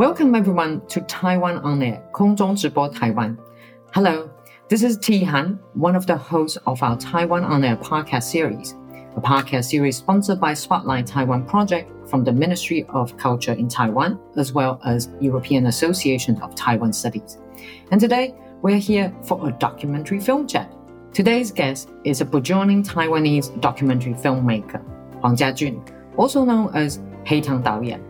Welcome everyone to Taiwan on Air, 空中直播台湾. Hello, this is T Han, one of the hosts of our Taiwan on Air podcast series, a podcast series sponsored by Spotlight Taiwan Project from the Ministry of Culture in Taiwan, as well as European Association of Taiwan Studies. And today, we're here for a documentary film chat. Today's guest is a burgeoning Taiwanese documentary filmmaker, Huang Jiajun, also known as Heitang Daoyan.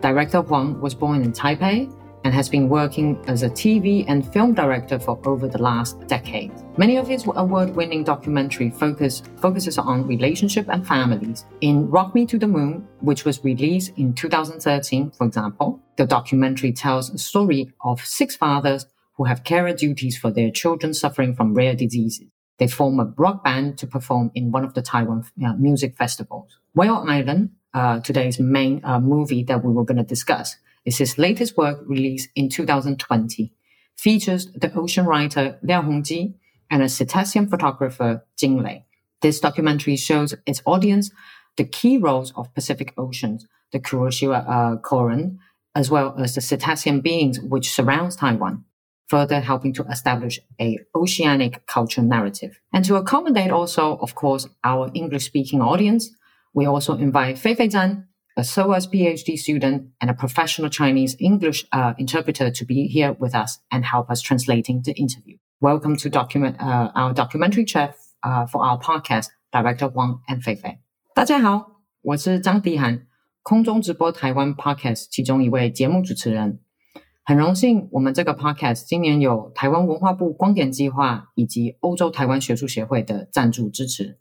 Director Huang was born in Taipei and has been working as a TV and film director for over the last decade. Many of his award-winning documentary focus focuses on relationship and families. In Rock Me to the Moon, which was released in 2013, for example, the documentary tells a story of six fathers who have carer duties for their children suffering from rare diseases. They form a rock band to perform in one of the Taiwan uh, music festivals. Whale Island, uh, today's main uh, movie that we were going to discuss, is his latest work released in 2020. Features the ocean writer Liao Hongji and a cetacean photographer Jing Lei. This documentary shows its audience the key roles of Pacific oceans, the Kuroshio uh, Coral, as well as the cetacean beings which surrounds Taiwan further helping to establish a oceanic culture narrative. And to accommodate also, of course, our English speaking audience, we also invite Fei Fei Zhan, a SOAS PhD student and a professional Chinese English uh, interpreter to be here with us and help us translating the interview. Welcome to document uh, our documentary chef uh, for our podcast, Director Wang and Fei Fei. 大家好，我是张迪涵，空中直播台湾 Podcast 其中一位节目主持人。很荣幸，我们这个 podcast 今年有台湾文化部光点计划以及欧洲台湾学术协会的赞助支持。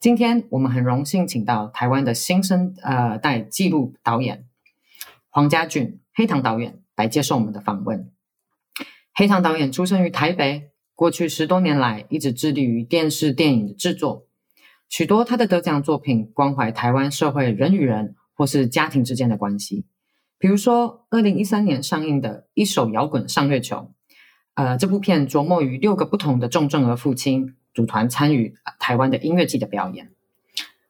今天我们很荣幸请到台湾的新生呃代纪录导演黄家俊黑糖导演来接受我们的访问。黑糖导演出生于台北，过去十多年来一直致力于电视电影的制作，许多他的得奖作品关怀台湾社会人与人或是家庭之间的关系。比如说，二零一三年上映的《一首摇滚上月球》，呃，这部片琢磨于六个不同的重症儿父亲组团参与台湾的音乐季的表演。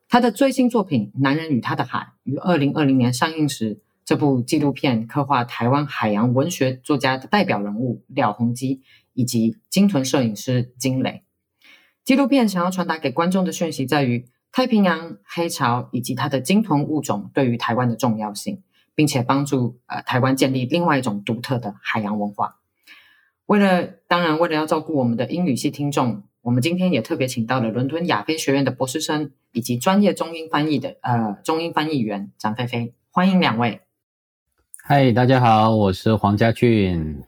他的最新作品《男人与他的海》于二零二零年上映时，这部纪录片刻画台湾海洋文学作家的代表人物廖鸿基以及鲸豚摄影师金磊。纪录片想要传达给观众的讯息在于太平洋黑潮以及它的鲸豚物种对于台湾的重要性。并且帮助呃台湾建立另外一种独特的海洋文化。为了当然为了要照顾我们的英语系听众，我们今天也特别请到了伦敦亚非学院的博士生以及专业中英翻译的呃中英翻译员张菲菲，欢迎两位。嗨，大家好，我是黄家俊。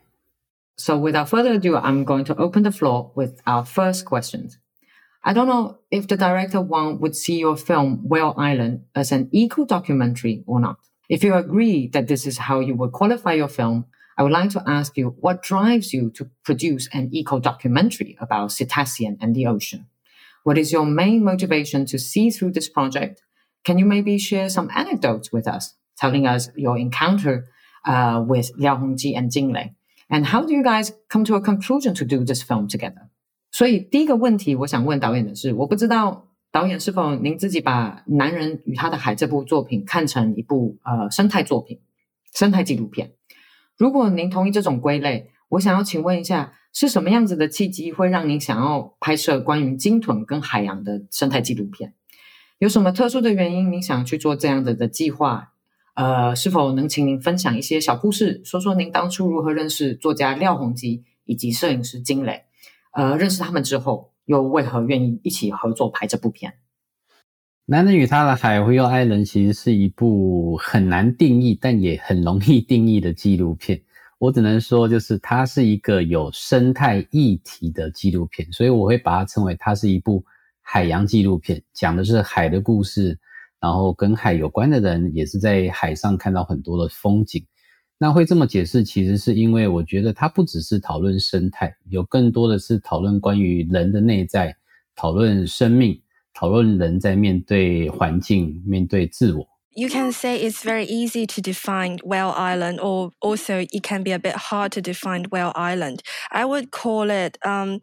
So without further ado, I'm going to open the floor with our first questions. I don't know if the director Wang would see your film Whale Island as an eco documentary or not. If you agree that this is how you would qualify your film, I would like to ask you what drives you to produce an eco documentary about cetacean and the ocean? What is your main motivation to see through this project? Can you maybe share some anecdotes with us, telling us your encounter uh, with Liao Hongji and Jing Lei? And how do you guys come to a conclusion to do this film together? 所以第一个问题，我想问导演的是，我不知道导演是否您自己把《男人与他的海》这部作品看成一部呃生态作品、生态纪录片？ 如果您同意这种归类，我想要请问一下，是什么样子的契机会让您想要拍摄关于鲸豚跟海洋的生态纪录片？有什么特殊的原因您想去做这样子的计划？呃，是否能请您分享一些小故事，说说您当初如何认识作家廖鸿基以及摄影师金磊？呃，认识他们之后。又为何愿意一起合作拍这部片？《男人与他的海》会又爱人其实是一部很难定义，但也很容易定义的纪录片。我只能说，就是它是一个有生态议题的纪录片，所以我会把它称为它是一部海洋纪录片，讲的是海的故事，然后跟海有关的人也是在海上看到很多的风景。那会这么解释，其实是因为我觉得它不只是讨论生态，有更多的是讨论关于人的内在，讨论生命，讨论人在面对环境、面对自我。You can say it's very easy to define Whale Island, or also it can be a bit hard to define Whale Island. I would call it, um,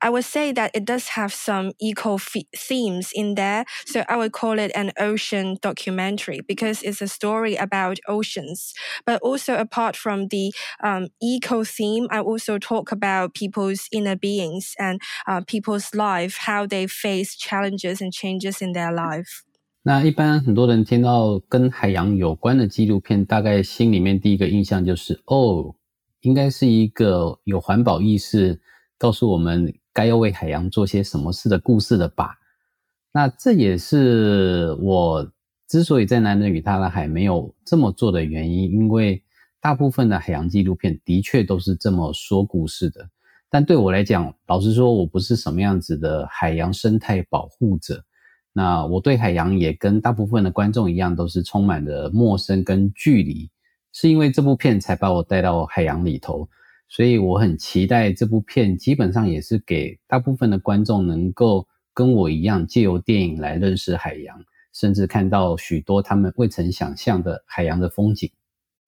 I would say that it does have some eco themes in there. So I would call it an ocean documentary because it's a story about oceans. But also, apart from the um, eco theme, I also talk about people's inner beings and uh, people's life, how they face challenges and changes in their life. 那一般很多人听到跟海洋有关的纪录片，大概心里面第一个印象就是，哦，应该是一个有环保意识，告诉我们该要为海洋做些什么事的故事了吧？那这也是我之所以在《男人与他的海》没有这么做的原因，因为大部分的海洋纪录片的确都是这么说故事的。但对我来讲，老实说，我不是什么样子的海洋生态保护者。那我对海洋也跟大部分的观众一样，都是充满着陌生跟距离，是因为这部片才把我带到海洋里头，所以我很期待这部片，基本上也是给大部分的观众能够跟我一样，借由电影来认识海洋，甚至看到许多他们未曾想象的海洋的风景。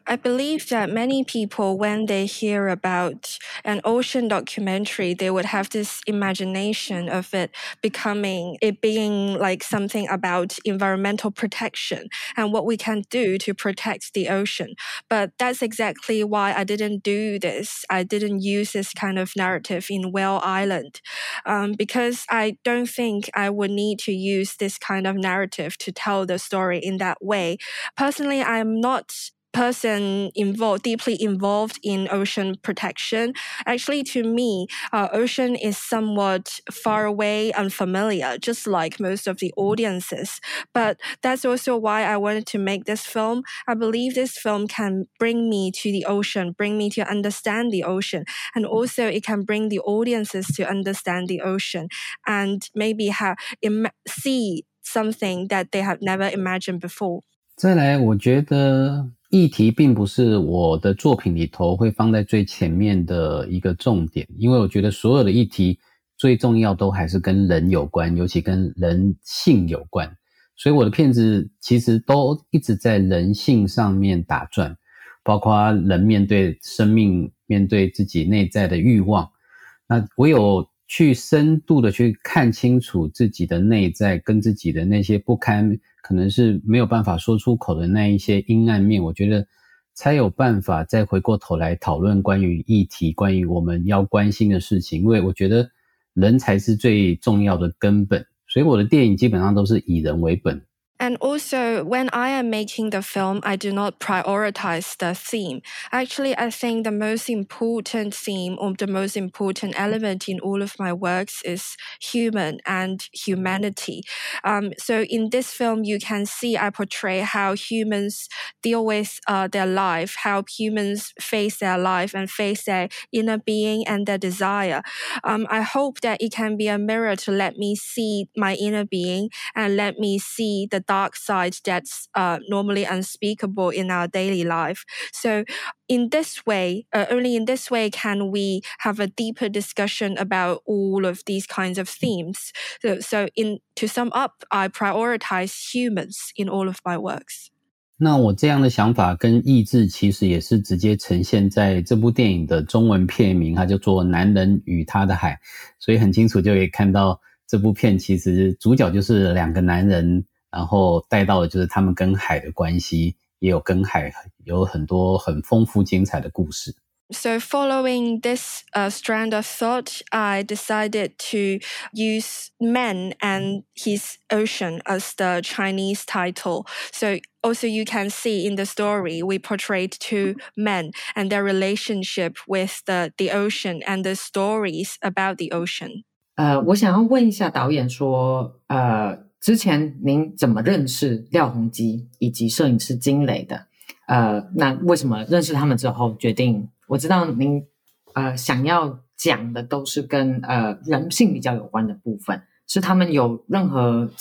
I believe that many people, when they hear about an ocean documentary, they would have this imagination of it becoming, it being like something about environmental protection and what we can do to protect the ocean. But that's exactly why I didn't do this. I didn't use this kind of narrative in Whale Island um, because I don't think I would need to use this kind of narrative to tell the story in that way. Personally, I'm not person involved, deeply involved in ocean protection. Actually, to me, uh, ocean is somewhat far away, unfamiliar, just like most of the audiences. But that's also why I wanted to make this film. I believe this film can bring me to the ocean, bring me to understand the ocean, and also it can bring the audiences to understand the ocean and maybe have see something that they have never imagined before. 再来，我觉得 议题并不是我的作品里头会放在最前面的一个重点，因为我觉得所有的议题最重要都还是跟人有关，尤其跟人性有关。所以我的片子其实都一直在人性上面打转，包括人面对生命、面对自己内在的欲望。那我有去深度的去看清楚自己的内在跟自己的那些不堪。可能是没有办法说出口的那一些阴暗面，我觉得才有办法再回过头来讨论关于议题，关于我们要关心的事情。因为我觉得人才是最重要的根本，所以我的电影基本上都是以人为本。And also, when I am making the film, I do not prioritize the theme. Actually, I think the most important theme or the most important element in all of my works is human and humanity. Um, so in this film, you can see I portray how humans deal with uh, their life, how humans face their life and face their inner being and their desire. Um, I hope that it can be a mirror to let me see my inner being and let me see the dark side that's uh, normally unspeakable in our daily life. So, in this way, uh, only in this way can we have a deeper discussion about all of these kinds of themes. So, so in to sum up, I prioritize humans in all of my works. 那我这样的想法跟意志，其实也是直接呈现在这部电影的中文片名，它叫做《男人与他的海》，所以很清楚就可以看到这部片其实主角就是两个男人 然后带到的就是他们跟海的关系，也有跟海有很多很丰富精彩的故事。So, following this uh, strand of thought, I decided to use Men and His Ocean as the Chinese title. So, also, you can see in the story, we portrayed two men and their relationship with the, the ocean and the stories about the ocean. 呃，我想要问一下导演说，呃， 之前您怎么认识廖鸿基以及摄影师金磊的？呃，那为什么认识他们之后决定？我知道您呃想要讲的都是跟呃人性比较有关的部分，是他们有任何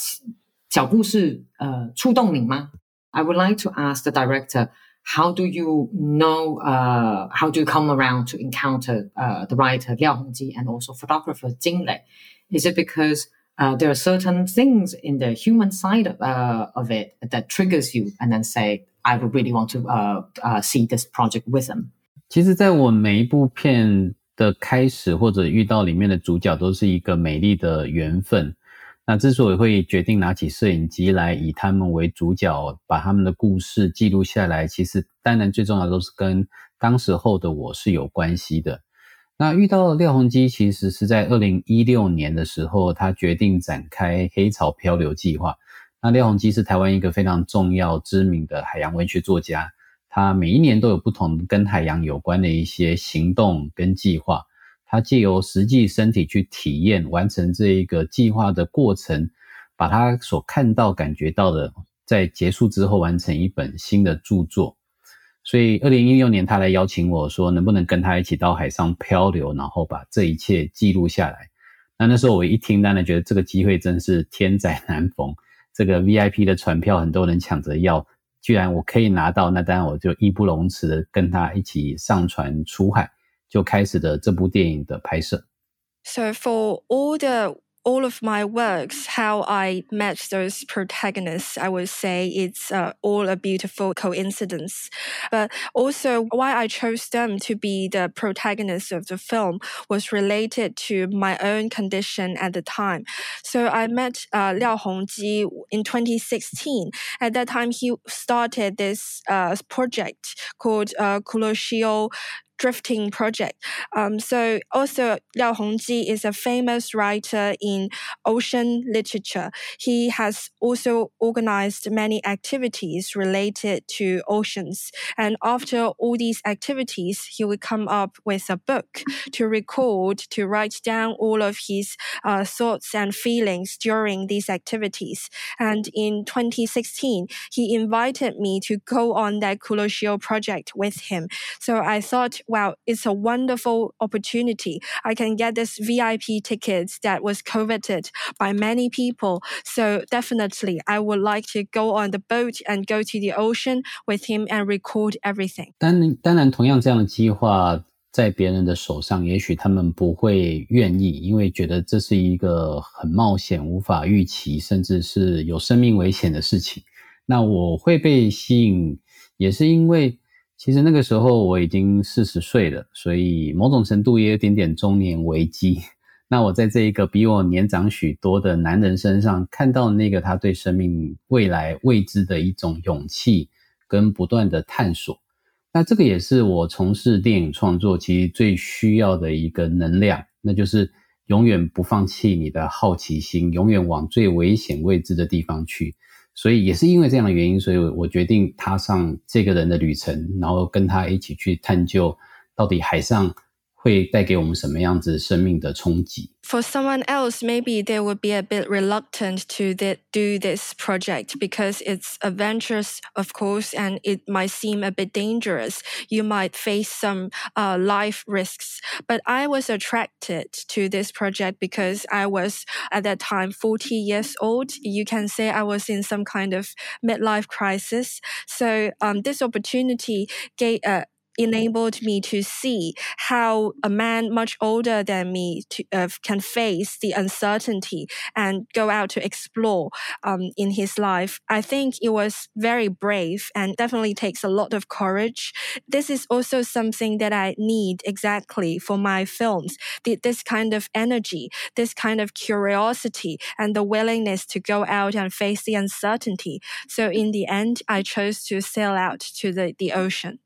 小故事呃触动您吗？I would like to ask the director, how do you know? Uh, how do you come around to encounter uh the writer Liao Hongji and also photographer Jing Lei? Is it because uh, there are certain things in the human side of, uh, of it that triggers you, and then say, I would really want to uh, uh, see this project with them. 其实，在我每一部片的开始或者遇到里面的主角，都是一个美丽的缘分。那之所以会决定拿起摄影机来以他们为主角，把他们的故事记录下来，其实当然最重要的都是跟当时候的我是有关系的。 那遇到廖鸿基，其实是在二零一六年的时候，他决定展开黑潮漂流计划。那廖鸿基是台湾一个非常重要、知名的海洋文学作家，他每一年都有不同跟海洋有关的一些行动跟计划。他借由实际身体去体验完成这一个计划的过程，把他所看到、感觉到的，在结束之后完成一本新的著作。所以，二零一六年，他来邀请我说，能不能跟他一起到海上漂流，然后把这一切记录下来。那那时候我一听，当然觉得这个机会真是天载难逢。这个 VIP 的船票很多人抢着要，居然我可以拿到，那当然我就义不容辞的跟他一起上船出海，就开始了这部电影的拍摄。So for all the all of my works, how I met those protagonists, I would say it's uh, all a beautiful coincidence. But also, why I chose them to be the protagonists of the film was related to my own condition at the time. So I met uh, Liao Hongji in 2016. At that time, he started this uh, project called uh, drifting project. Um, so also Liao Hongji is a famous writer in ocean literature. He has also organized many activities related to oceans. And after all these activities, he would come up with a book to record, to write down all of his uh, thoughts and feelings during these activities. And in 2016, he invited me to go on that Kuroshio project with him. So I thought wow, it's a wonderful opportunity. I can get this VIP tickets that was coveted by many people. So definitely, I would like to go on the boat and go to the ocean with him and record everything. 当当然，同样这样的计划在别人的手上，也许他们不会愿意，因为觉得这是一个很冒险、无法预期，甚至是有生命危险的事情。那我会被吸引，也是因为 其实那个时候我已经四十岁了，所以某种程度也有点点中年危机。那我在这一个比我年长许多的男人身上，看到那个他对生命未来未知的一种勇气跟不断的探索。那这个也是我从事电影创作其实最需要的一个能量，那就是永远不放弃你的好奇心，永远往最危险未知的地方去。所以也是因为这样的原因，所以我决定踏上这个人的旅程，然后跟他一起去探究到底海上。会带给我们什么样子生命的冲击？For someone else, maybe they would be a bit reluctant to do this project because it's adventurous, of course, and it might seem a bit dangerous. You might face some uh, life risks. But I was attracted to this project because I was at that time 40 years old. You can say I was in some kind of midlife crisis. So um, this opportunity gave, uh, enabled me to see how a man much older than me to, uh, can face the uncertainty and go out to explore um, in his life. I think it was very brave and definitely takes a lot of courage. This is also something that I need exactly for my films. The, this kind of energy, this kind of curiosity, and the willingness to go out and face the uncertainty. So in the end, I chose to sail out to the, the ocean.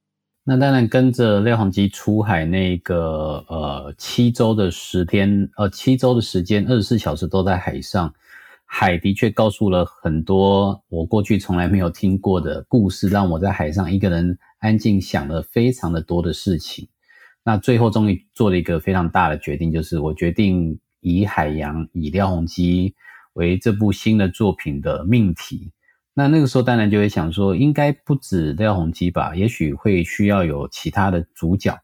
那当然，跟着廖鸿基出海那个呃七周的十天，呃七周的时间，二十四小时都在海上，海的确告诉了很多我过去从来没有听过的故事，让我在海上一个人安静想了非常的多的事情。那最后终于做了一个非常大的决定，就是我决定以海洋，以廖鸿基为这部新的作品的命题。那那个时候当然就会想说，应该不止廖鸿基吧，也许会需要有其他的主角，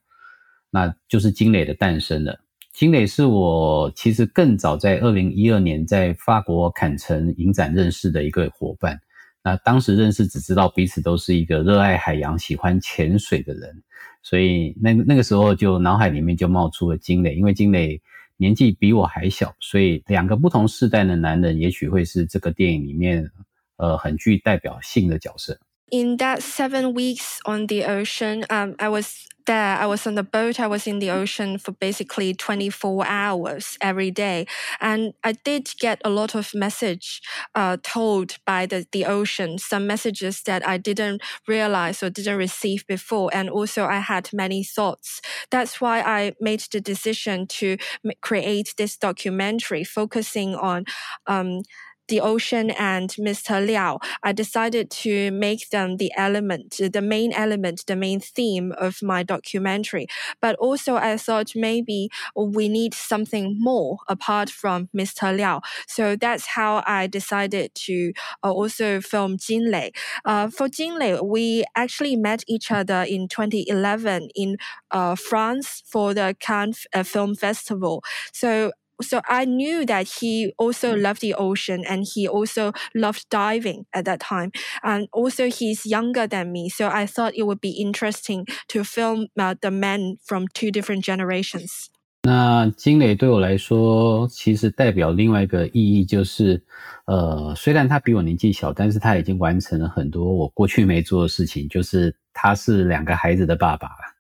那就是金磊的诞生了。金磊是我其实更早在二零一二年在法国坎城影展认识的一个伙伴。那当时认识只知道彼此都是一个热爱海洋、喜欢潜水的人，所以那那个时候就脑海里面就冒出了金磊，因为金磊年纪比我还小，所以两个不同世代的男人，也许会是这个电影里面呃很具代表性的角色。In that seven weeks on the ocean, um, I was there. I was on the boat. I was in the ocean for basically 24 hours every day. And I did get a lot of message uh, told by the, the ocean, some messages that I didn't realize or didn't receive before. And also I had many thoughts. That's why I made the decision to create this documentary focusing on um, the ocean and Mr. Liao, I decided to make them the element, the main element, the main theme of my documentary. But also, I thought maybe we need something more apart from Mr. Liao. So that's how I decided to uh, also film Jin Lei. Uh, for Jin Lei, we actually met each other in 2011 in uh, France for the Cannes Film Festival. So so I knew that he also mm. loved the ocean and he also loved diving at that time. And also he's younger than me. So I thought it would be interesting to film uh, the men from two different generations. 那金磊对我来说，其实代表另外一个意义，就是，呃，虽然他比我年纪小，但是他已经完成了很多我过去没做的事情，就是他是两个孩子的爸爸了。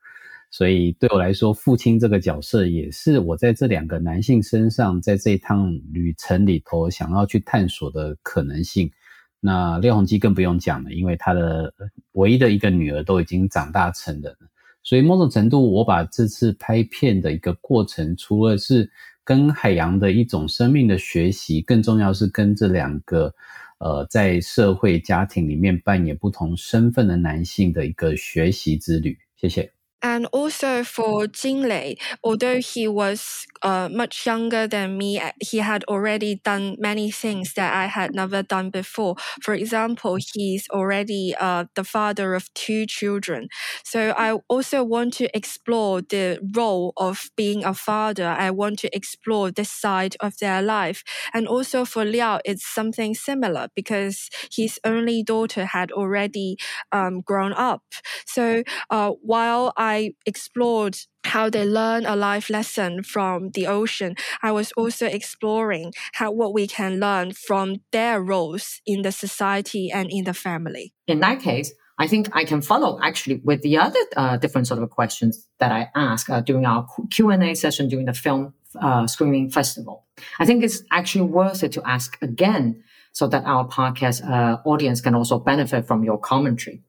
所以对我来说，父亲这个角色也是我在这两个男性身上，在这一趟旅程里头想要去探索的可能性。那廖鸿基更不用讲了，因为他的唯一的一个女儿都已经长大成人了。所以某种程度，我把这次拍片的一个过程，除了是跟海洋的一种生命的学习，更重要是跟这两个呃在社会家庭里面扮演不同身份的男性的一个学习之旅。谢谢。And also for Jin Lei, although he was uh, much younger than me, uh, he had already done many things that I had never done before. For example, he's already uh, the father of two children. So I also want to explore the role of being a father. I want to explore this side of their life. And also for Liao, it's something similar because his only daughter had already um, grown up. So uh, while I I explored how they learn a life lesson from the ocean. I was also exploring how what we can learn from their roles in the society and in the family. In that case, I think I can follow actually with the other uh, different sort of questions that I asked uh, during our Q and A session during the film uh, screening festival. I think it's actually worth it to ask again so that our podcast uh, audience can also benefit from your commentary.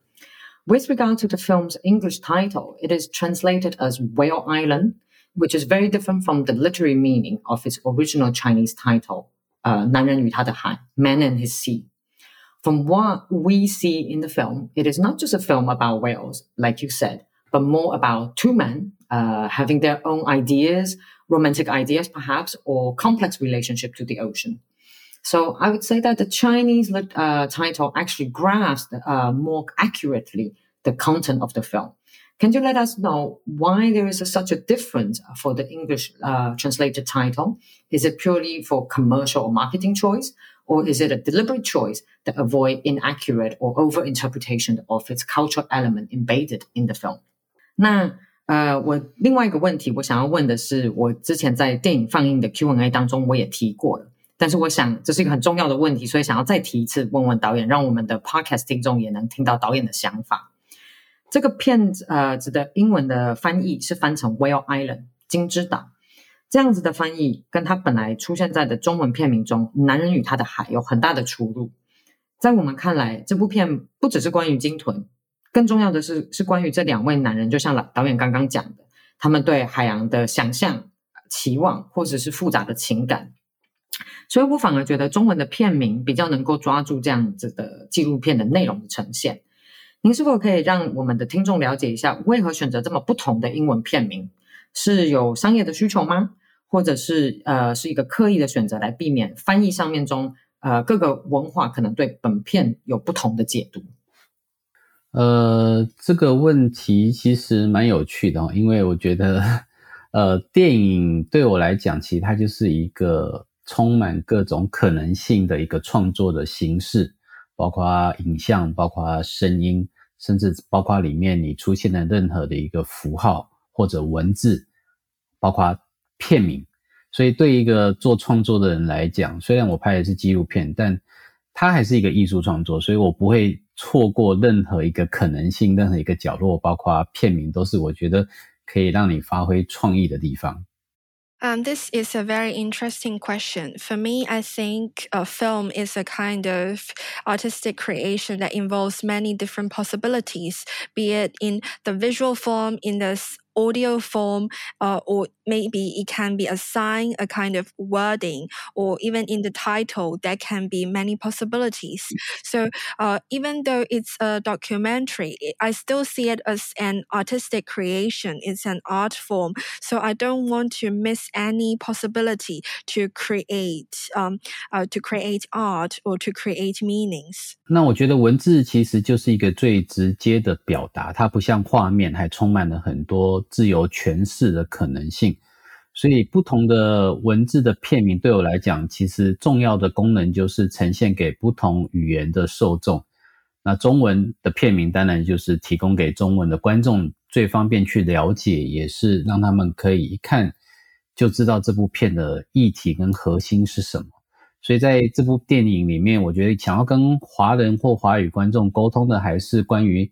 With regard to the film's English title, it is translated as Whale Island, which is very different from the literary meaning of its original Chinese title, uh, 男人与他的海, Man and His Sea. From what we see in the film, it is not just a film about whales, like you said, but more about two men uh, having their own ideas, romantic ideas perhaps, or complex relationship to the ocean. So I would say that the Chinese uh, title actually grasps uh, more accurately the content of the film. Can you let us know why there is a, such a difference for the English uh, translated title? Is it purely for commercial or marketing choice, or is it a deliberate choice to avoid inaccurate or overinterpretation of its cultural element embedded in the film? 那呃，我另外一个问题，我想要问的是，我之前在电影放映的 Q&A 当中我也提过了， 但是我想这是一个很重要的问题，所以想要再提一次问问导演，让我们的 podcast 听众也能听到导演的想法。这个片子呃，指的英文的翻译是翻成 Whale Island 金之岛，这样子的翻译跟它本来出现在的中文片名中《男人与他的海》有很大的出入。在我们看来，这部片不只是关于鲸豚，更重要的是是关于这两位男人，就像老导演刚刚讲的，他们对海洋的想象、期望，或者是复杂的情感。所以我反而觉得中文的片名比较能够抓住这样子的纪录片的内容的呈现。您是否可以让我们的听众了解一下，为何选择这么不同的英文片名？是有商业的需求吗？或者是呃是一个刻意的选择来避免翻译上面中呃各个文化可能对本片有不同的解读？呃，这个问题其实蛮有趣的哦，因为我觉得 呃电影对我来讲，其实它就是一个。充满各种可能性的一个创作的形式，包括影像，包括声音，甚至包括里面你出现的任何的一个符号或者文字，包括片名，所以对一个做创作的人来讲，虽然我拍的是纪录片，但它还是一个艺术创作，所以我不会错过任何一个可能性，任何一个角落，包括片名，都是我觉得可以让你发挥创意的地方。Um, this is a very interesting question. For me, I think a film is a kind of artistic creation that involves many different possibilities, be it in the visual form, in the audio form, uh, or maybe it can be a sign, a kind of wording, or even in the title, there can be many possibilities. So uh, even though it's a documentary, I still see it as an artistic creation. It's an art form. So I don't want to miss any possibility to create, um, uh, to create art or to create meanings. 那我觉得文字其实就是一个最直接的表达，它不像画面，还充满了很多自由诠释的可能性。 所以，不同的文字的片名对我来讲，其实重要的功能就是呈现给不同语言的受众。那中文的片名当然就是提供给中文的观众最方便去了解，也是让他们可以一看就知道这部片的议题跟核心是什么。所以，在这部电影里面，我觉得想要跟华人或华语观众沟通的，还是关于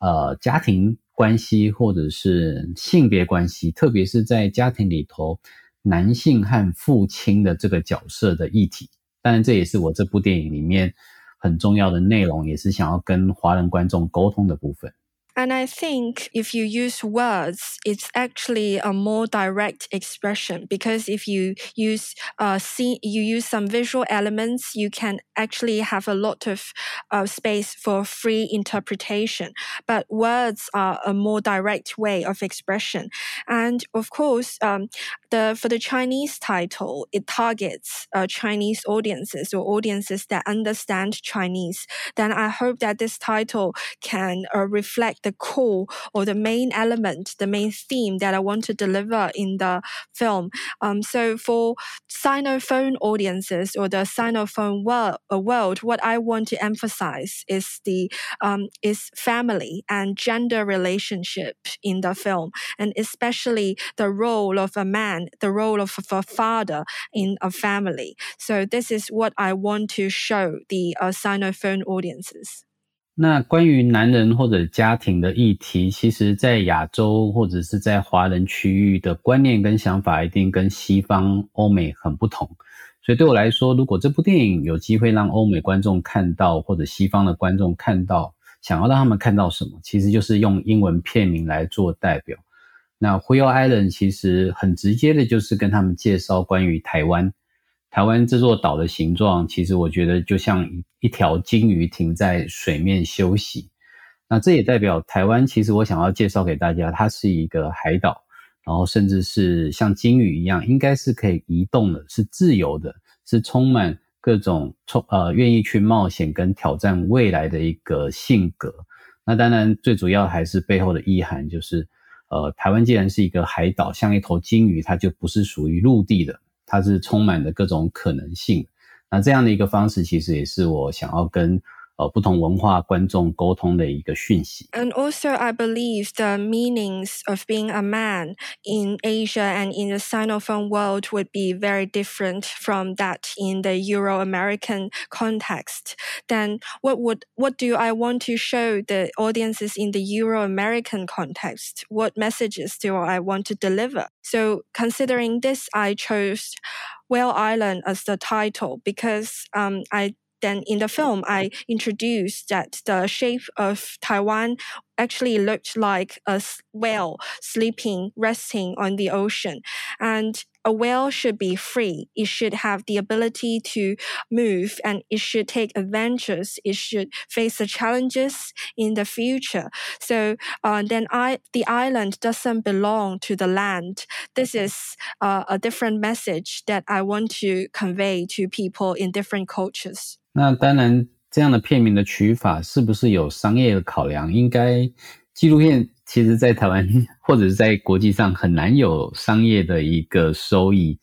呃家庭。关系或者是性别关系，特别是在家庭里头，男性和父亲的这个角色的议题。当然，这也是我这部电影里面很重要的内容，也是想要跟华人观众沟通的部分。And I think if you use words, it's actually a more direct expression because if you use uh, see, you use some visual elements, you can actually have a lot of uh, space for free interpretation. But words are a more direct way of expression. And of course, um, the for the Chinese title, it targets uh, Chinese audiences or audiences that understand Chinese. Then I hope that this title can uh, reflect the core or the main element, the main theme that I want to deliver in the film. Um, so for Sinophone audiences or the Sinophone world, uh, world, what I want to emphasize is the um, is family and gender relationship in the film, and especially the role of a man, the role of a father in a family. So this is what I want to show the uh, Sinophone audiences. 那关于男人或者家庭的议题，其实，在亚洲或者是在华人区域的观念跟想法，一定跟西方欧美很不同。所以对我来说，如果这部电影有机会让欧美观众看到，或者西方的观众看到，想要让他们看到什么，其实就是用英文片名来做代表。那《Whale Island》其实很直接的，就是跟他们介绍关于台湾。台湾这座岛的形状，其实我觉得就像一一条鲸鱼停在水面休息。那这也代表台湾，其实我想要介绍给大家，它是一个海岛，然后甚至是像鲸鱼一样，应该是可以移动的，是自由的，是充满各种充呃愿意去冒险跟挑战未来的一个性格。那当然，最主要还是背后的意涵，就是呃，台湾既然是一个海岛，像一头鲸鱼，它就不是属于陆地的。它是充满着各种可能性，那这样的一个方式，其实也是我想要跟呃不同文化观众沟通的一个讯息。And also, I believe the meanings of being a man in Asia and in the Sinophone world would be very different from that in the Euro-American context. Then, what would what do I want to show the audiences in the Euro-American context? What messages do I want to deliver? So, considering this, I chose Whale Island as the title because um, I then in the film, I introduced that the shape of Taiwan actually looked like a whale sleeping, resting on the ocean. And a whale should be free. It should have the ability to move and it should take adventures. It should face the challenges in the future. So uh, then I, the island doesn't belong to the land. This is uh, a different message that I want to convey to people in different cultures. 那当然， 这样的片名的取法是不是有商业的考量？应该纪录片其实，在台湾或者是在国际上很难有商业的一个收益，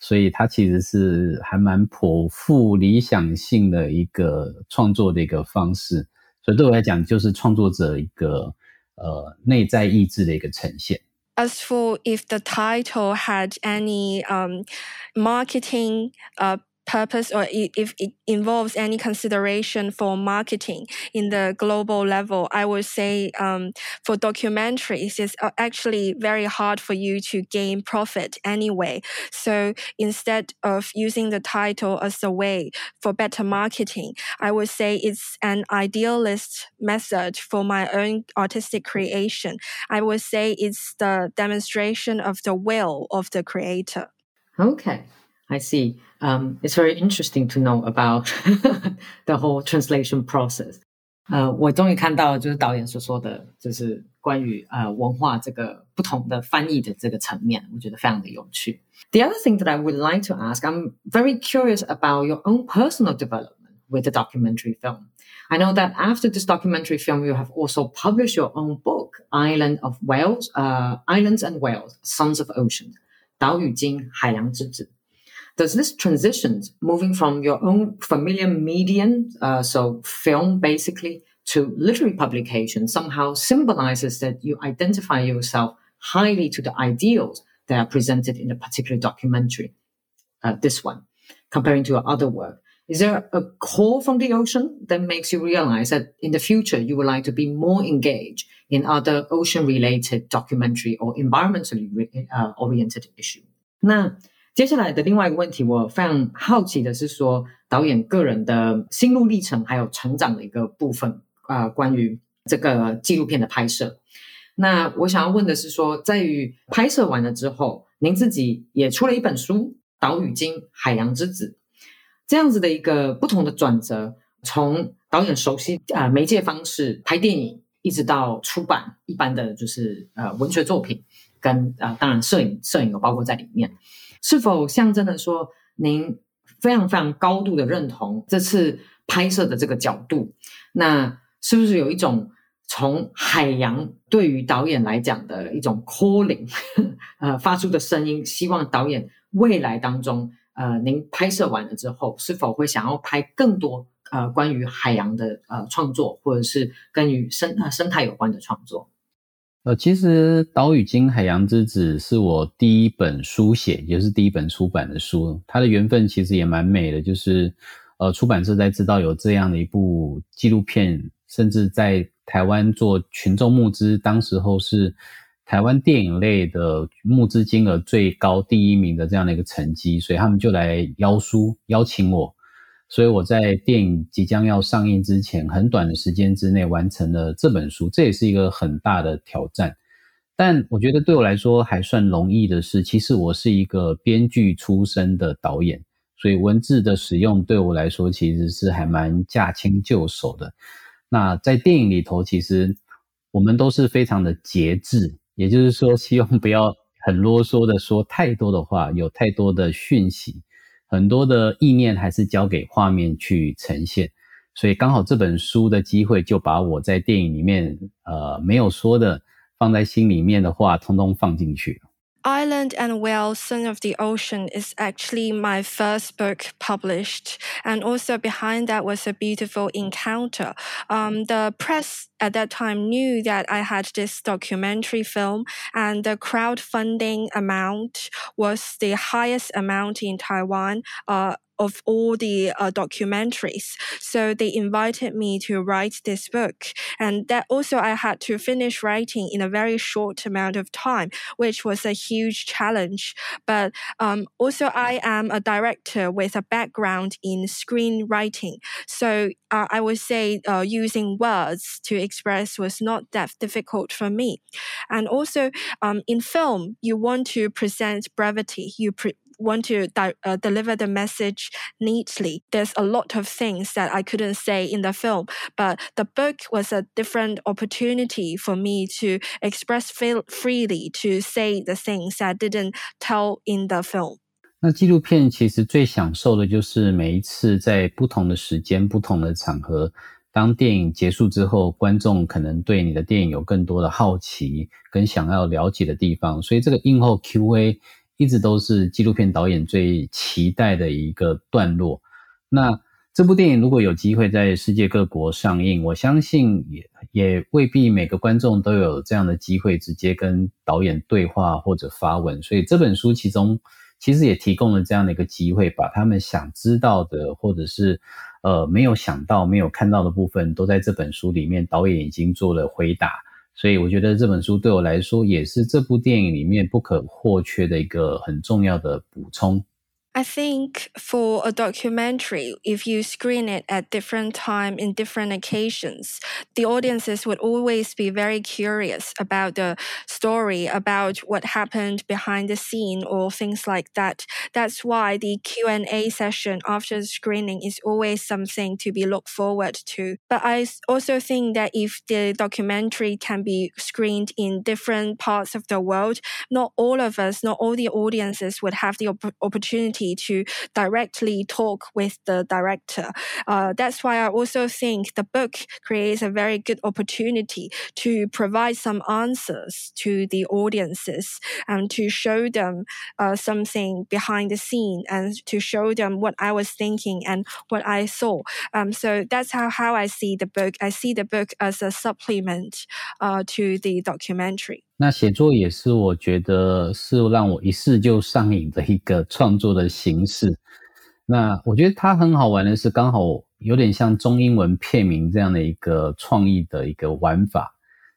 所以它其实是还蛮颇富理想性的一个创作的一个方式。所以对我来讲，就是创作者一个呃内在意志的一个呈现。as for if the title had any um, marketing uh, purpose or if it involves any consideration for marketing in the global level, I would say um, for documentaries, it's uh, actually very hard for you to gain profit anyway. So instead of using the title as a way for better marketing, I would say it's an idealist method for my own artistic creation. I would say it's the demonstration of the will of the creator. Okay. I see. Um, it's very interesting to know about the whole translation process. Uh, the other thing that I would like to ask, I'm very curious about your own personal development with the documentary film. I know that after this documentary film, you have also published your own book, Island of Whales, uh, Islands and Whales, Sons of Ocean, 岛屿鲸海洋之子。Does this transition moving from your own familiar medium, uh, so film basically, to literary publication somehow symbolizes that you identify yourself highly to the ideals that are presented in a particular documentary, uh, this one, comparing to your other work? Is there a call from the ocean that makes you realize that in the future you would like to be more engaged in other ocean related documentary or environmentally uh, oriented issue? Now, 接下来的另外一个问题，我非常好奇的是说，导演个人的心路历程还有成长的一个部分啊，关于这个纪录片的拍摄。那我想要问的是说，在于拍摄完了之后，您自己也出了一本书《岛屿经海洋之子》，这样子的一个不同的转折，从导演熟悉啊媒介方式拍电影，一直到出版一般的就是呃文学作品，跟啊当然摄影摄影有包括在里面。是否象征的说，您非常非常高度的认同这次拍摄的这个角度？那是不是有一种从海洋对于导演来讲的一种 calling，呃，发出的声音？希望导演未来当中，呃，您拍摄完了之后，是否会想要拍更多呃关于海洋的呃创作，或者是跟与生呃生态有关的创作？呃，其实《岛屿经海洋之子》是我第一本书写，也是第一本出版的书。它的缘分其实也蛮美的，就是呃，出版社在知道有这样的一部纪录片，甚至在台湾做群众募资，当时候是台湾电影类的募资金额最高第一名的这样的一个成绩，所以他们就来邀书邀请我。所以我在电影即将要上映之前，很短的时间之内完成了这本书，这也是一个很大的挑战。但我觉得对我来说还算容易的是，其实我是一个编剧出身的导演，所以文字的使用对我来说其实是还蛮驾轻就熟的。那在电影里头，其实我们都是非常的节制，也就是说，希望不要很啰嗦的说太多的话，有太多的讯息。很多的意念还是交给画面去呈现，所以刚好这本书的机会就把我在电影里面呃没有说的放在心里面的话，通通放进去。Island and Whale, Son of the Ocean is actually my first book published. And also behind that was a beautiful encounter. Um, the press at that time knew that I had this documentary film and the crowdfunding amount was the highest amount in Taiwan. Uh, of all the uh, documentaries. So they invited me to write this book. And that also I had to finish writing in a very short amount of time, which was a huge challenge. But um, also I am a director with a background in screenwriting. So uh, I would say uh, using words to express was not that difficult for me. And also um, in film, you want to present brevity. You pre- want to di- uh, deliver the message neatly. There's a lot of things that I couldn't say in the film, but the book was a different opportunity for me to express feel freely to say the things I didn't tell in the film. 那纪录片其实最享受的就是每一次在不同的时间、不同的场合，当电影结束之后，观众可能对你的电影有更多的好奇跟想要了解的地方，所以这个映后 Q&A 一直都是纪录片导演最期待的一个段落。那这部电影如果有机会在世界各国上映，我相信也也未必每个观众都有这样的机会直接跟导演对话或者发问。所以这本书其中其实也提供了这样的一个机会，把他们想知道的或者是呃没有想到、没有看到的部分，都在这本书里面，导演已经做了回答。所以我觉得这本书对我来说也是这部电影里面不可或缺的一个很重要的补充。I think for a documentary, if you screen it at different time in different occasions, the audiences would always be very curious about the story, about what happened behind the scene or things like that. That's why the Q&A session after the screening is always something to be looked forward to. But I also think that if the documentary can be screened in different parts of the world, not all of us, not all the audiences would have the op- opportunity to directly talk with the director. Uh, that's why I also think the book creates a very good opportunity to provide some answers to the audiences and to show them uh, something behind the scene and to show them what I was thinking and what I saw. Um, so that's how, how I see the book. I see the book as a supplement uh, to the documentary. 那写作也是我觉得是让我一试就上瘾的一个创作的形式。那我觉得它很好玩的是，刚好有点像中英文片名这样的一个创意的一个玩法。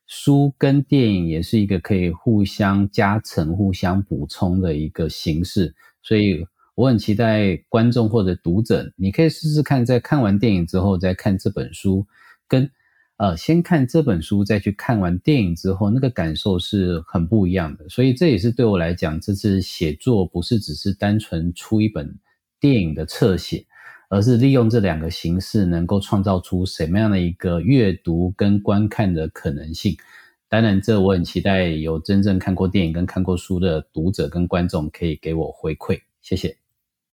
书跟电影也是一个可以互相加成、互相补充的一个形式。所以我很期待观众或者读者，你可以试试看，在看完电影之后再看这本书，跟。呃，先看这本书，再去看完电影之后，那个感受是很不一样的。所以这也是对我来讲，这次写作不是只是单纯出一本电影的侧写，而是利用这两个形式，能够创造出什么样的一个阅读跟观看的可能性。当然，这我很期待有真正看过电影跟看过书的读者跟观众可以给我回馈。谢谢。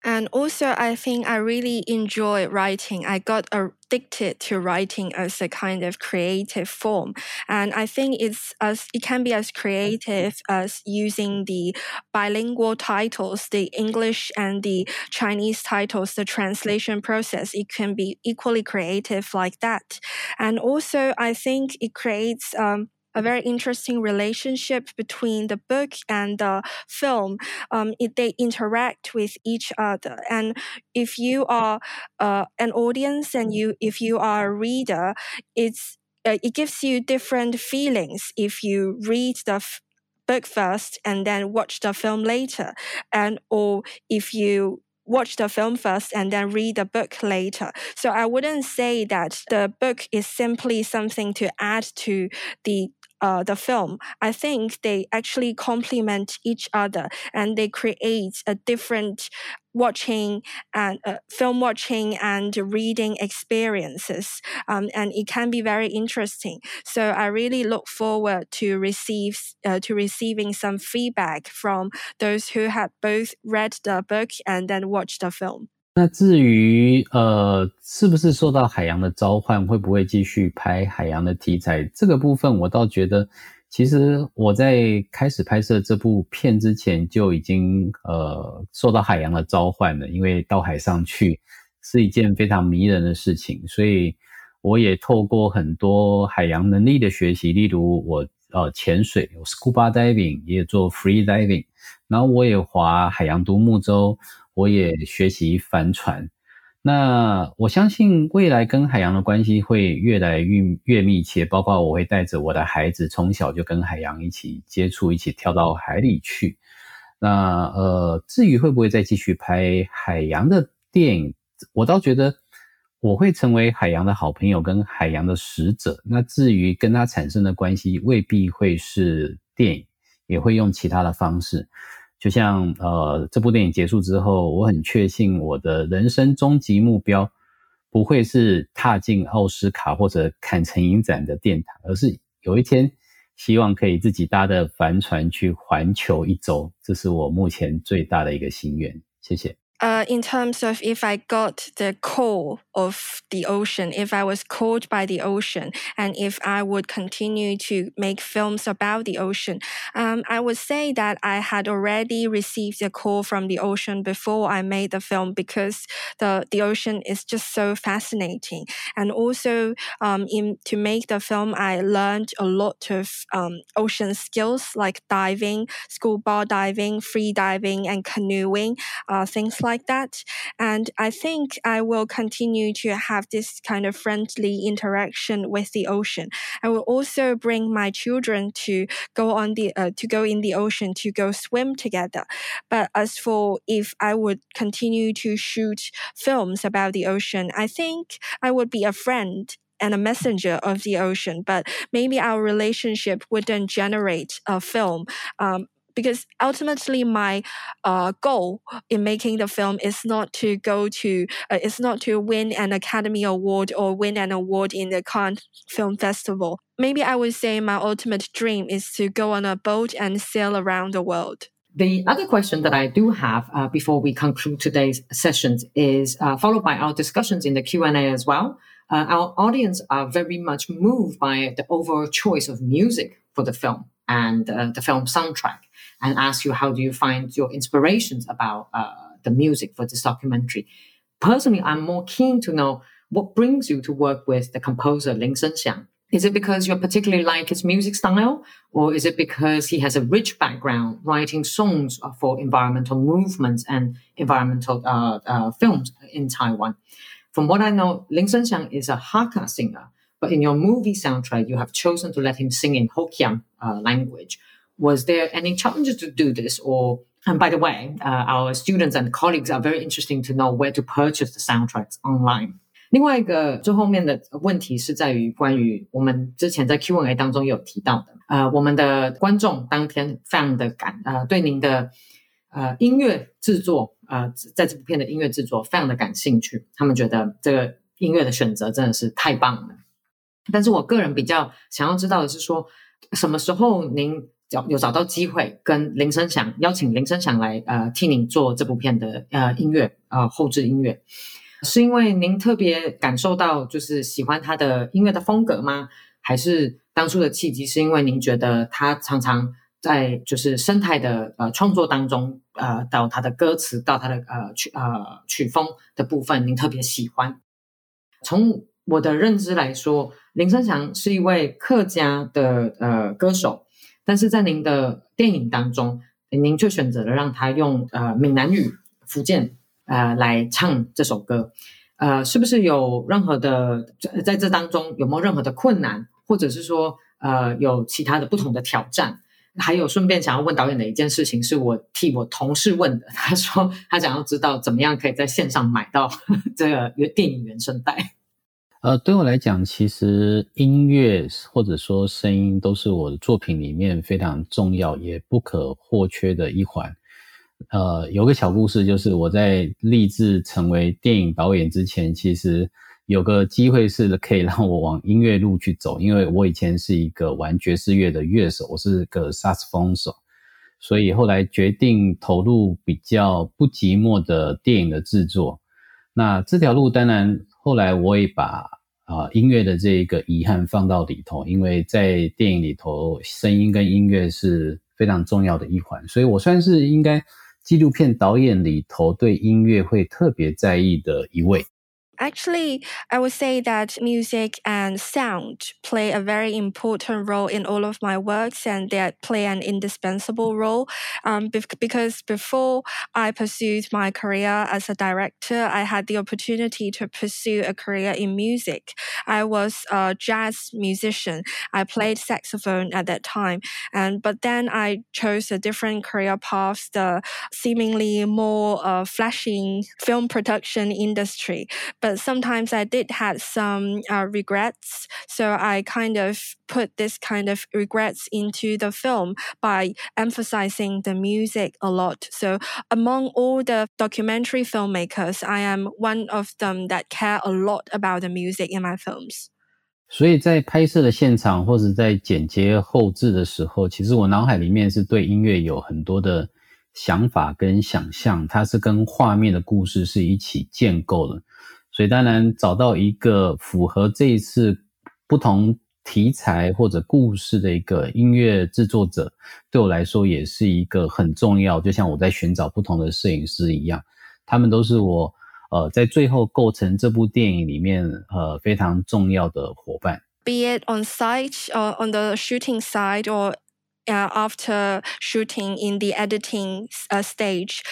And also, I think I really enjoy writing. I got addicted to writing as a kind of creative form. And I think it's as, it can be as creative as using the bilingual titles, the English and the Chinese titles, the translation process. It can be equally creative like that. And also, I think it creates, um, a very interesting relationship between the book and the film. Um, it, they interact with each other, and if you are uh, an audience and you if you are a reader, it's uh, it gives you different feelings if you read the f- book first and then watch the film later, and or if you watch the film first and then read the book later. So I wouldn't say that the book is simply something to add to the uh, the film, I think they actually complement each other and they create a different watching and uh, film watching and reading experiences um, and it can be very interesting. So i really look forward to receive uh, to receiving some feedback from those who had both read the book and then watched the film 那至于呃，是不是受到海洋的召唤，会不会继续拍海洋的题材？这个部分我倒觉得，其实我在开始拍摄这部片之前就已经呃受到海洋的召唤了，因为到海上去是一件非常迷人的事情，所以我也透过很多海洋能力的学习，例如我呃潜水，有 scuba diving，也做 free diving，然后我也划海洋独木舟。我也学习帆船，那我相信未来跟海洋的关系会越来越越密切，包括我会带着我的孩子从小就跟海洋一起接触，一起跳到海里去。那呃，至于会不会再继续拍海洋的电影，我倒觉得我会成为海洋的好朋友跟海洋的使者。那至于跟他产生的关系，未必会是电影，也会用其他的方式。就像呃，这部电影结束之后，我很确信我的人生终极目标不会是踏进奥斯卡或者坎城影展的殿堂，而是有一天希望可以自己搭的帆船去环球一周。这是我目前最大的一个心愿。谢谢。Uh, in terms of if I got the call of the ocean, if I was called by the ocean, and if I would continue to make films about the ocean, um, I would say that I had already received a call from the ocean before I made the film because the, the ocean is just so fascinating. And also, um, in to make the film, I learned a lot of um, ocean skills like diving, scuba diving, free diving, and canoeing, uh, things like like that. And I think I will continue to have this kind of friendly interaction with the ocean. I will also bring my children to go on the uh, to go in the ocean to go swim together. But as for if I would continue to shoot films about the ocean, I think I would be a friend and a messenger of the ocean, but maybe our relationship wouldn't generate a film. Um, because ultimately my uh, goal in making the film is not to go to uh, it's not to win an academy award or win an award in the cannes film festival. Maybe i would say my ultimate dream is to go on a boat and sail around the world. The other question that I do have uh, before we conclude today's sessions is uh, followed by our discussions in the Q&A as well. Uh, our audience are very much moved by the overall choice of music for the film and uh, the film soundtrack and ask you how do you find your inspirations about uh, the music for this documentary. Personally, I'm more keen to know what brings you to work with the composer Lin Shengxiang. Is it because you particularly like his music style, or is it because he has a rich background writing songs for environmental movements and environmental uh, uh, films in Taiwan? From what I know, Lin Shengxiang is a Hakka singer, but in your movie soundtrack, you have chosen to let him sing in Hokkien uh, language Was there any challenges to do this? Or, and by the way, uh, our students and colleagues are very interesting to know where to purchase the soundtracks online. 另外一个最后面的问题是在于关于我们之前在 Q&A 当中有提到的，呃，我们的观众当天非常的感，呃，对您的呃音乐制作，呃，在这部片的音乐制作非常的感兴趣，他们觉得这个音乐的选择真的是太棒了。但是我个人比较想要知道的是说，什么时候您 找有找到机会跟林声祥邀请林声祥来呃替您做这部片的呃音乐呃后置音乐，是因为您特别感受到就是喜欢他的音乐的风格吗？还是当初的契机是因为您觉得他常常在就是生态的呃创作当中呃到他的歌词到他的呃曲呃曲风的部分您特别喜欢？从我的认知来说，林声祥是一位客家的呃歌手。但是在您的电影当中，您却选择了让他用呃闽南语、福建呃来唱这首歌，呃，是不是有任何的在这当中有没有任何的困难，或者是说呃有其他的不同的挑战？还有顺便想要问导演的一件事情，是我替我同事问的，他说他想要知道怎么样可以在线上买到 这个原电影原声带。呃，对我来讲，其实音乐或者说声音都是我的作品里面非常重要也不可或缺的一环。呃，有个小故事，就是我在立志成为电影导演之前，其实有个机会是可以让我往音乐路去走，因为我以前是一个玩爵士乐的乐手，我是个萨克斯风手，所以后来决定投入比较不寂寞的电影的制作。那这条路当然。后来我也把啊音乐的这一个遗憾放到里头，因为在电影里头，声音跟音乐是非常重要的一环，所以我算是应该纪录片导演里头对音乐会特别在意的一位。Actually, I would say that music and sound play a very important role in all of my works and they play an indispensable role. Um, because before I pursued my career as a director, I had the opportunity to pursue a career in music. I was a jazz musician. I played saxophone at that time. And, but then I chose a different career path, the seemingly more uh, flashing film production industry. But but sometimes I did had some uh, regrets. So I kind of put this kind of regrets into the film by emphasizing the music a lot. So among all the documentary filmmakers, I am one of them that care a lot about the music in my films. 所以在拍摄的现场或者在剪接后置的时候，其实我脑海里面是对音乐有很多的 想法跟想象，它是跟画面的故事是一起建构的。 所以当然找到一个符合这一次不同题材或者故事的一个音乐制作者，对我来说也是一个很重要。就像我在寻找不同的摄影师一样，他们都是我呃在最后构成这部电影里面呃非常重要的伙伴。Be it on site or on the shooting side or uh, after shooting in the editing uh, stage.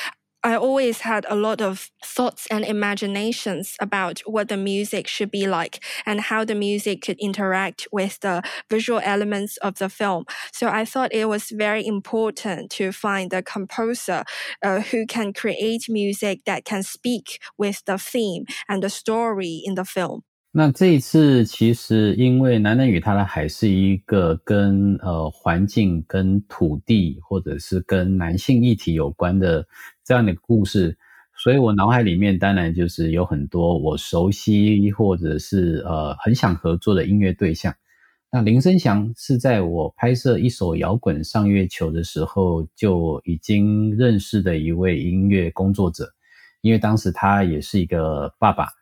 I always had a lot of thoughts and imaginations about what the music should be like and how the music could interact with the visual elements of the film. So I thought it was very important to find a composer uh, who can create music that can speak with the theme and the story in the film. 那这一次其实，因为《男人与他的海》是一个跟呃环境、跟土地，或者是跟男性议题有关的这样的故事，所以我脑海里面当然就是有很多我熟悉或者是呃很想合作的音乐对象。那林生祥是在我拍摄一首摇滚上月球的时候就已经认识的一位音乐工作者，因为当时他也是一个爸爸。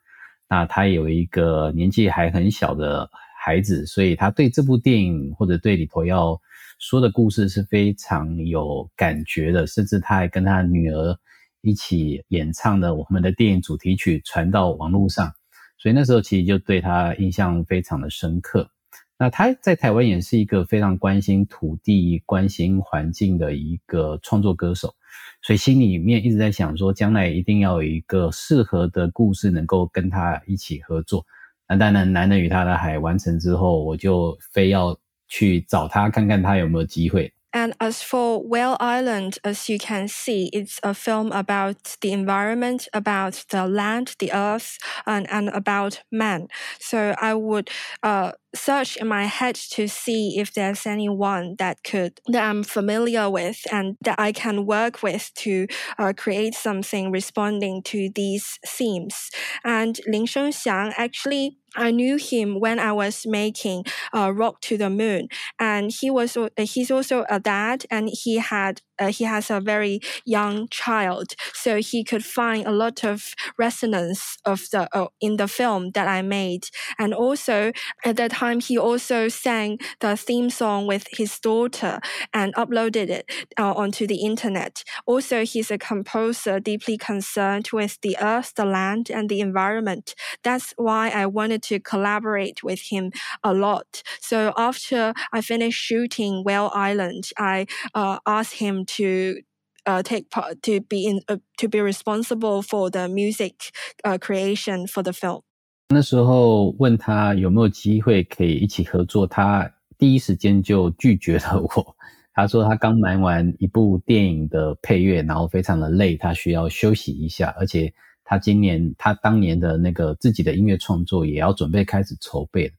那他有一个年纪还很小的孩子，所以他对这部电影或者对里头要说的故事是非常有感觉的，甚至他还跟他女儿一起演唱的我们的电影主题曲传到网络上，所以那时候其实就对他印象非常的深刻。那他在台湾也是一个非常关心土地、关心环境的一个创作歌手。所以心里面一直在想说，将来一定要有一个适合的故事能够跟他一起合作。那当然，《男人与他的海》完成之后，我就非要去找他看看他有没有机会。And as for Whale Island, as you can see, it's a film about the environment, about the land, the earth, and, and about man. So I would uh, search in my head to see if there's anyone that could that I'm familiar with and that I can work with to uh, create something responding to these themes. And Lin Shengxiang actually I knew him when I was making uh, Rock to the Moon, and he was he's also a dad, and he had uh, he has a very young child, so he could find a lot of resonance of the uh, in the film that I made, and also at that time he also sang the theme song with his daughter and uploaded it uh, onto the internet. Also, he's a composer deeply concerned with the earth, the land, and the environment. That's why I wanted to collaborate with him a lot. So after I finished shooting Whale Island, I uh, asked him to uh, take part to be in uh, to be responsible for the music creation for the film. 那时候问他有没有机会可以一起合作，他第一时间就拒绝了我。他说他刚忙完一部电影的配乐，然后非常的累，他需要休息一下，而且他今年他当年的那个自己的音乐创作也要准备开始筹备。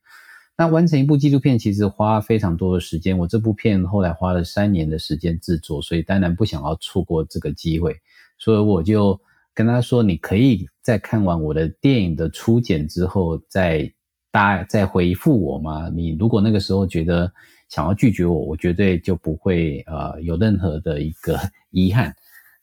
那完成一部纪录片其实花非常多的时间，我这部片后来花了三年的时间制作，所以当然不想要错过这个机会，所以我就跟他说：“你可以在看完我的电影的初剪之后，再答再回复我吗？你如果那个时候觉得想要拒绝我，我绝对就不会呃有任何的一个 遗憾。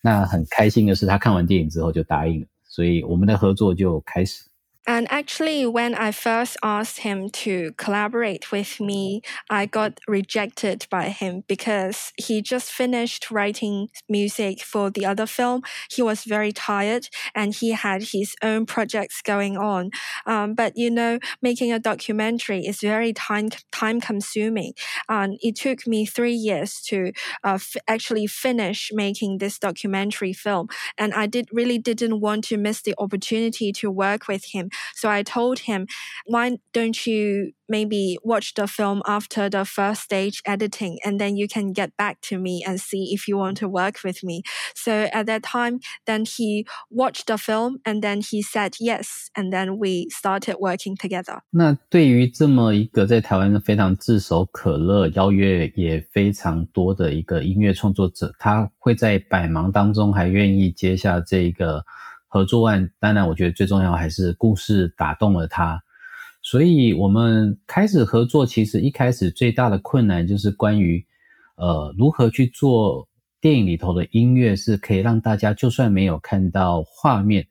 那很开心的是，他看完电影之后就答应了，所以我们的合作就开始。” And actually, when I first asked him to collaborate with me, I got rejected by him because he just finished writing music for the other film. He was very tired and he had his own projects going on. Um, but you know, making a documentary is very time time consuming. And it took me three years to uh, actually finish making this documentary film. And I did really didn't want to miss the opportunity to work with him so I told him, why don't you maybe watch the film after the first stage editing and then you can get back to me and see if you want to work with me. So at that time, then he watched the film and then he said yes. And then we started working together. 那对于这么一个在台湾非常炙手可热、邀约也非常多的一个音乐创作者，他会在百忙当中还愿意接下这个 合作案，当然，我觉得最重要还是故事打动了他，所以我们开始合作。其实一开始最大的困难就是关于，呃，如何去做电影里头的音乐是可以让大家就算没有看到画面，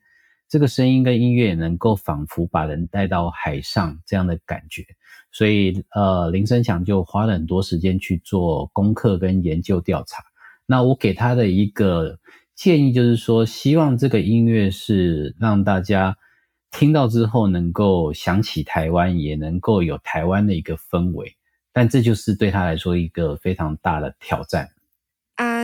这个声音跟音乐也能够仿佛把人带到海上这样的感觉。所以，呃，林生祥就花了很多时间去做功课跟研究调查。那我给他的一个建议就是说，希望这个音乐是让大家听到之后能够想起台湾，也能够有台湾的一个氛围。但这就是对他来说一个非常大的挑战。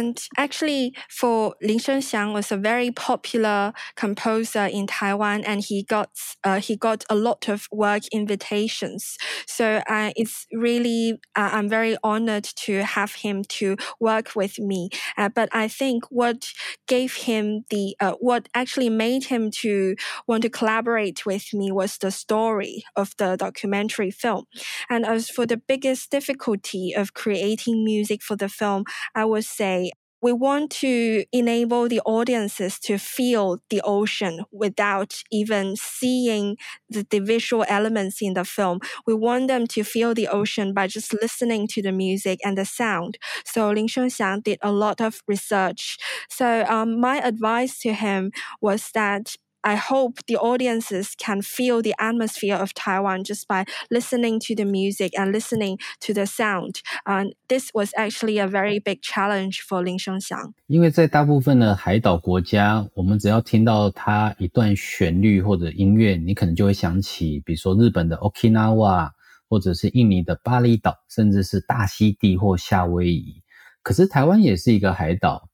And actually, for Lin Shengxiang was a very popular composer in Taiwan, and he got uh, he got a lot of work invitations. So uh, it's really uh, I'm very honored to have him to work with me. Uh, but I think what gave him the uh, what actually made him to want to collaborate with me was the story of the documentary film. And as for the biggest difficulty of creating music for the film, I would say we want to enable the audiences to feel the ocean without even seeing the, the, visual elements in the film. We want them to feel the ocean by just listening to the music and the sound. So Lin Shengxiang did a lot of research. So um, my advice to him was that I hope the audiences can feel the atmosphere of Taiwan just by listening to the music and listening to the sound. And this was actually a very big challenge for Lin Shengxiang. 因为在大部分的海岛国家，我们只要听到它一段旋律或者音乐，你可能就会想起，比如说日本的 Okinawa，或者是印尼的巴厘岛，甚至是大溪地或夏威夷。可是台湾也是一个海岛。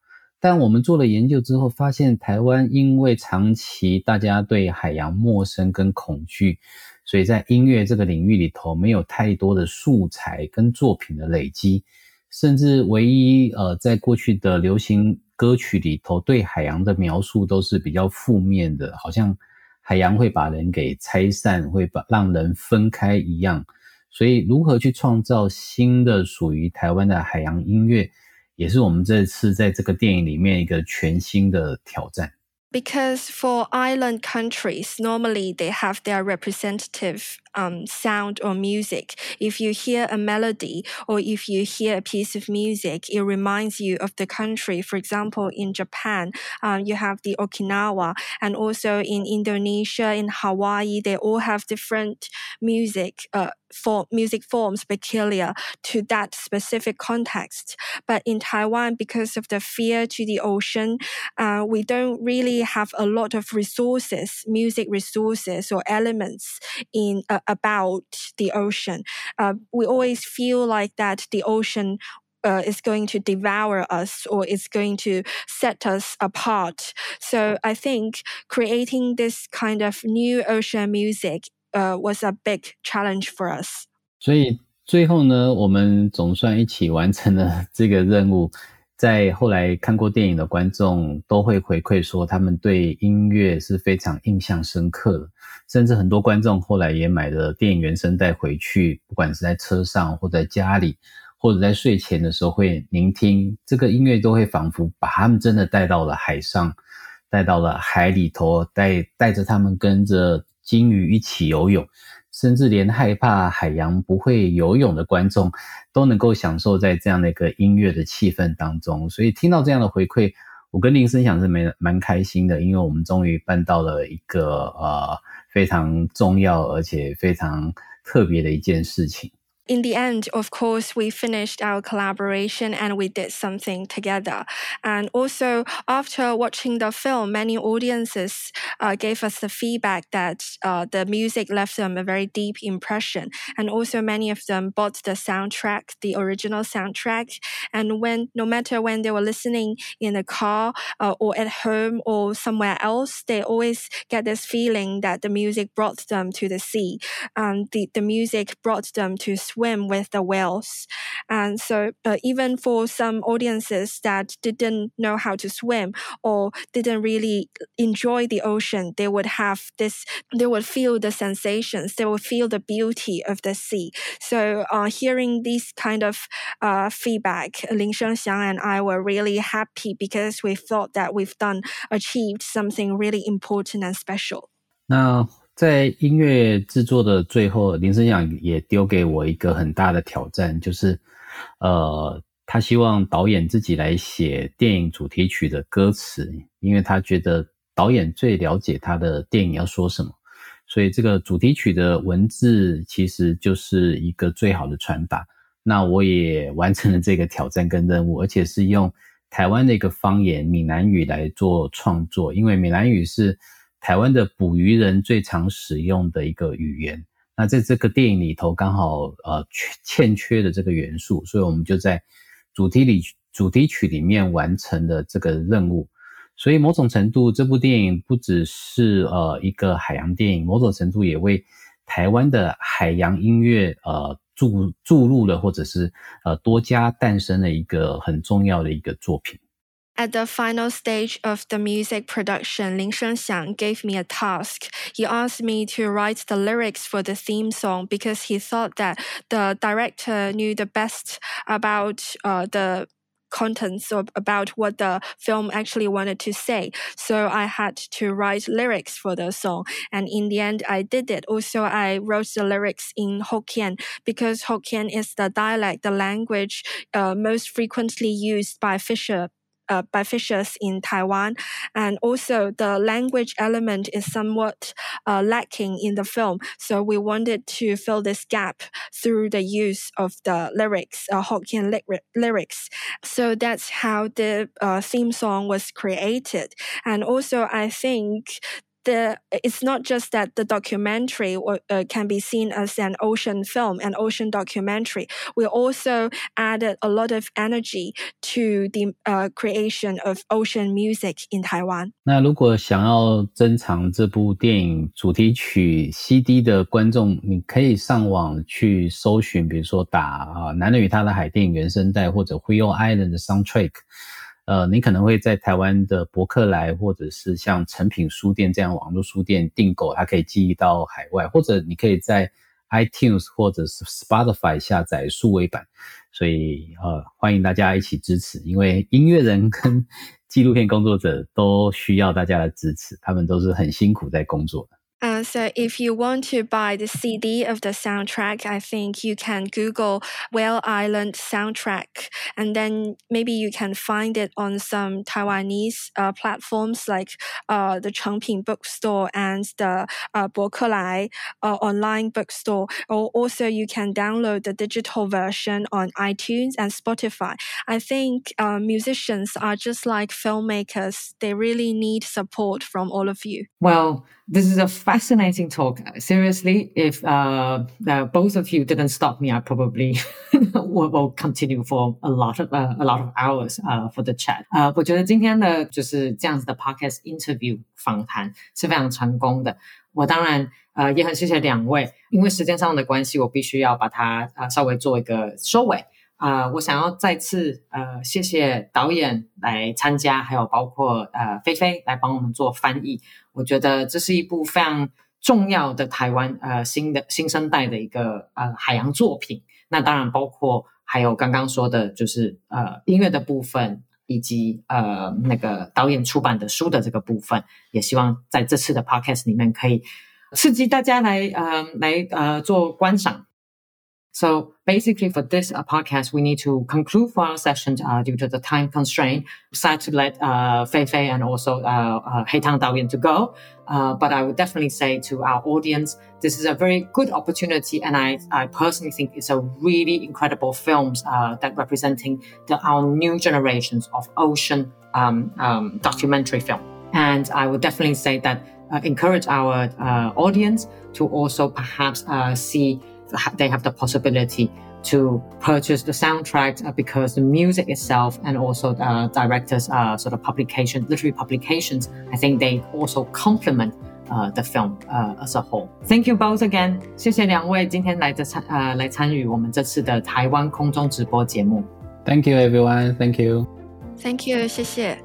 但我们做了研究之后，发现台湾因为长期大家对海洋陌生跟恐惧，所以在音乐这个领域里头没有太多的素材跟作品的累积，甚至唯一呃在过去的流行歌曲里头对海洋的描述都是比较负面的，好像海洋会把人给拆散，会把让人分开一样。所以如何去创造新的属于台湾的海洋音乐？也是我们这次在这个电影里面一个全新的挑战。Because for island countries, normally they have their representative um, sound or music. If you hear a melody or if you hear a piece of music, it reminds you of the country. For example, in Japan, um, you have the Okinawa, and also in Indonesia, in Hawaii, they all have different music. Uh, for music forms peculiar to that specific context. But in Taiwan, because of the fear to the ocean, uh, we don't really have a lot of resources, music resources or elements in uh, about the ocean. Uh, we always feel like that the ocean uh, is going to devour us or is going to set us apart. So I think creating this kind of new ocean music uh, was a big challenge for us. 所以最后呢，我们总算一起完成了这个任务。 在后来看过电影的观众都会回馈说，他们对音乐是非常印象深刻的，甚至很多观众后来也买了电影原声带回去，不管是在车上或在家里，或者在睡前的时候会聆听这个音乐，都会仿佛把他们真的带到了海上，带到了海里头，带带着他们跟着鲸鱼一起游泳。甚至连害怕海洋不会游泳的观众，都能够享受在这样的一个音乐的气氛当中。所以听到这样的回馈，我跟林声响是蛮蛮开心的，因为我们终于办到了一个呃非常重要而且非常特别的一件事情。In the end, of course, we finished our collaboration and we did something together. And also, after watching the film, many audiences uh, gave us the feedback that uh, the music left them a very deep impression. And also, many of them bought the soundtrack, the original soundtrack. And when, no matter when they were listening in the car uh, or at home or somewhere else, they always get this feeling that the music brought them to the sea. Um, the, the music brought them to swim with the whales. And so even for some audiences that didn't know how to swim or didn't really enjoy the ocean, they would have this, they would feel the sensations, they would feel the beauty of the sea. So uh, hearing this kind of uh, feedback, Lin Shengxiang and I were really happy because we thought that we've done, achieved something really important and special. Now, 在音乐制作的最后，林声响也丢给我一个很大的挑战，就是，呃，他希望导演自己来写电影主题曲的歌词，因为他觉得导演最了解他的电影要说什么，所以这个主题曲的文字其实就是一个最好的传达。那我也完成了这个挑战跟任务，而且是用台湾的一个方言闽南语来做创作，因为闽南语是台湾的捕鱼人最常使用的一个语言。那在这个电影里头刚好呃缺欠缺的这个元素，所以我们就在。主题里主题曲里面完成了这个任务，所以某种程度，这部电影不只是呃一个海洋电影，某种程度也为台湾的海洋音乐呃注注入了，或者是呃多加诞生了一个很重要的一个作品。At the final stage of the music production, Lin Shengxiang gave me a task. He asked me to write the lyrics for the theme song because he thought that the director knew the best about uh, the contents or about what the film actually wanted to say. So I had to write lyrics for the song. And in the end, I did it. Also, I wrote the lyrics in Hokkien because Hokkien is the dialect, the language uh, most frequently used by fisher uh, by fishers in Taiwan. And also the language element is somewhat uh, lacking in the film. So we wanted to fill this gap through the use of the lyrics, uh, Hokkien lyrics. So that's how the uh, theme song was created. And also I think the, it's not just that the documentary or, uh, can be seen as an ocean film, an ocean documentary. We also added a lot of energy to the uh, creation of ocean music in Taiwan. 那如果想要珍藏这部电影主题曲 CD 的观众，你可以上网去搜寻，比如说打啊、呃《男人与他的海》电影原声带或者《Whale Island》的 soundtrack。呃，你可能会在台湾的博客来，或者是像诚品书店这样网络书店订购，它可以寄到海外，或者你可以在 iTunes 或者是 Spotify 下载数位版。所以呃，欢迎大家一起支持，因为音乐人跟纪录片工作者都需要大家的支持，他们都是很辛苦在工作的。Uh, so if you want to buy the CD of the soundtrack, I think you can Google Whale Island soundtrack, and then maybe you can find it on some Taiwanese uh, platforms like uh, the Chengping bookstore and the uh, Bokelai uh, online bookstore. Or also you can download the digital version on iTunes and Spotify. I think uh, musicians are just like filmmakers; they really need support from all of you. Well this is a fascinating talk. Seriously, if uh, uh, both of you didn't stop me, I probably will, will continue for a lot of uh, a lot of hours uh, for the chat. 呃，我觉得今天的就是这样子的 podcast interview 访谈是非常成功的。我当然呃也很谢谢两位，因为时间上的关系，我必须要把它呃稍微做一个收尾。 啊，我想要再次呃谢谢导演来参加，还有包括呃菲菲来帮我们做翻译。我觉得这是一部非常重要的台湾呃新的新生代的一个呃海洋作品。那当然包括还有刚刚说的，就是呃音乐的部分，以及呃那个导演出版的书的这个部分。也希望在这次的 podcast 里面可以刺激大家来呃来呃做观赏。So basically, for this uh, podcast, we need to conclude for our session uh, due to the time constraint. Sad to let uh, Fei Fei and also uh, uh, Heitang Daoyan to go, uh, but I would definitely say to our audience, this is a very good opportunity, and I, I personally think it's a really incredible films uh, that representing the, our new generations of ocean um, um, documentary film. And I would definitely say that encourage our audience to also perhaps see they have the possibility to purchase the soundtrack uh, because the music itself and also the director's uh, sort of publication, literary publications, I think they also complement uh, the film uh, as a whole. Thank you both again. 谢谢两位今天来这参呃来参与我们这次的台湾空中直播节目。Thank you everyone. Thank you. Thank you. 谢谢。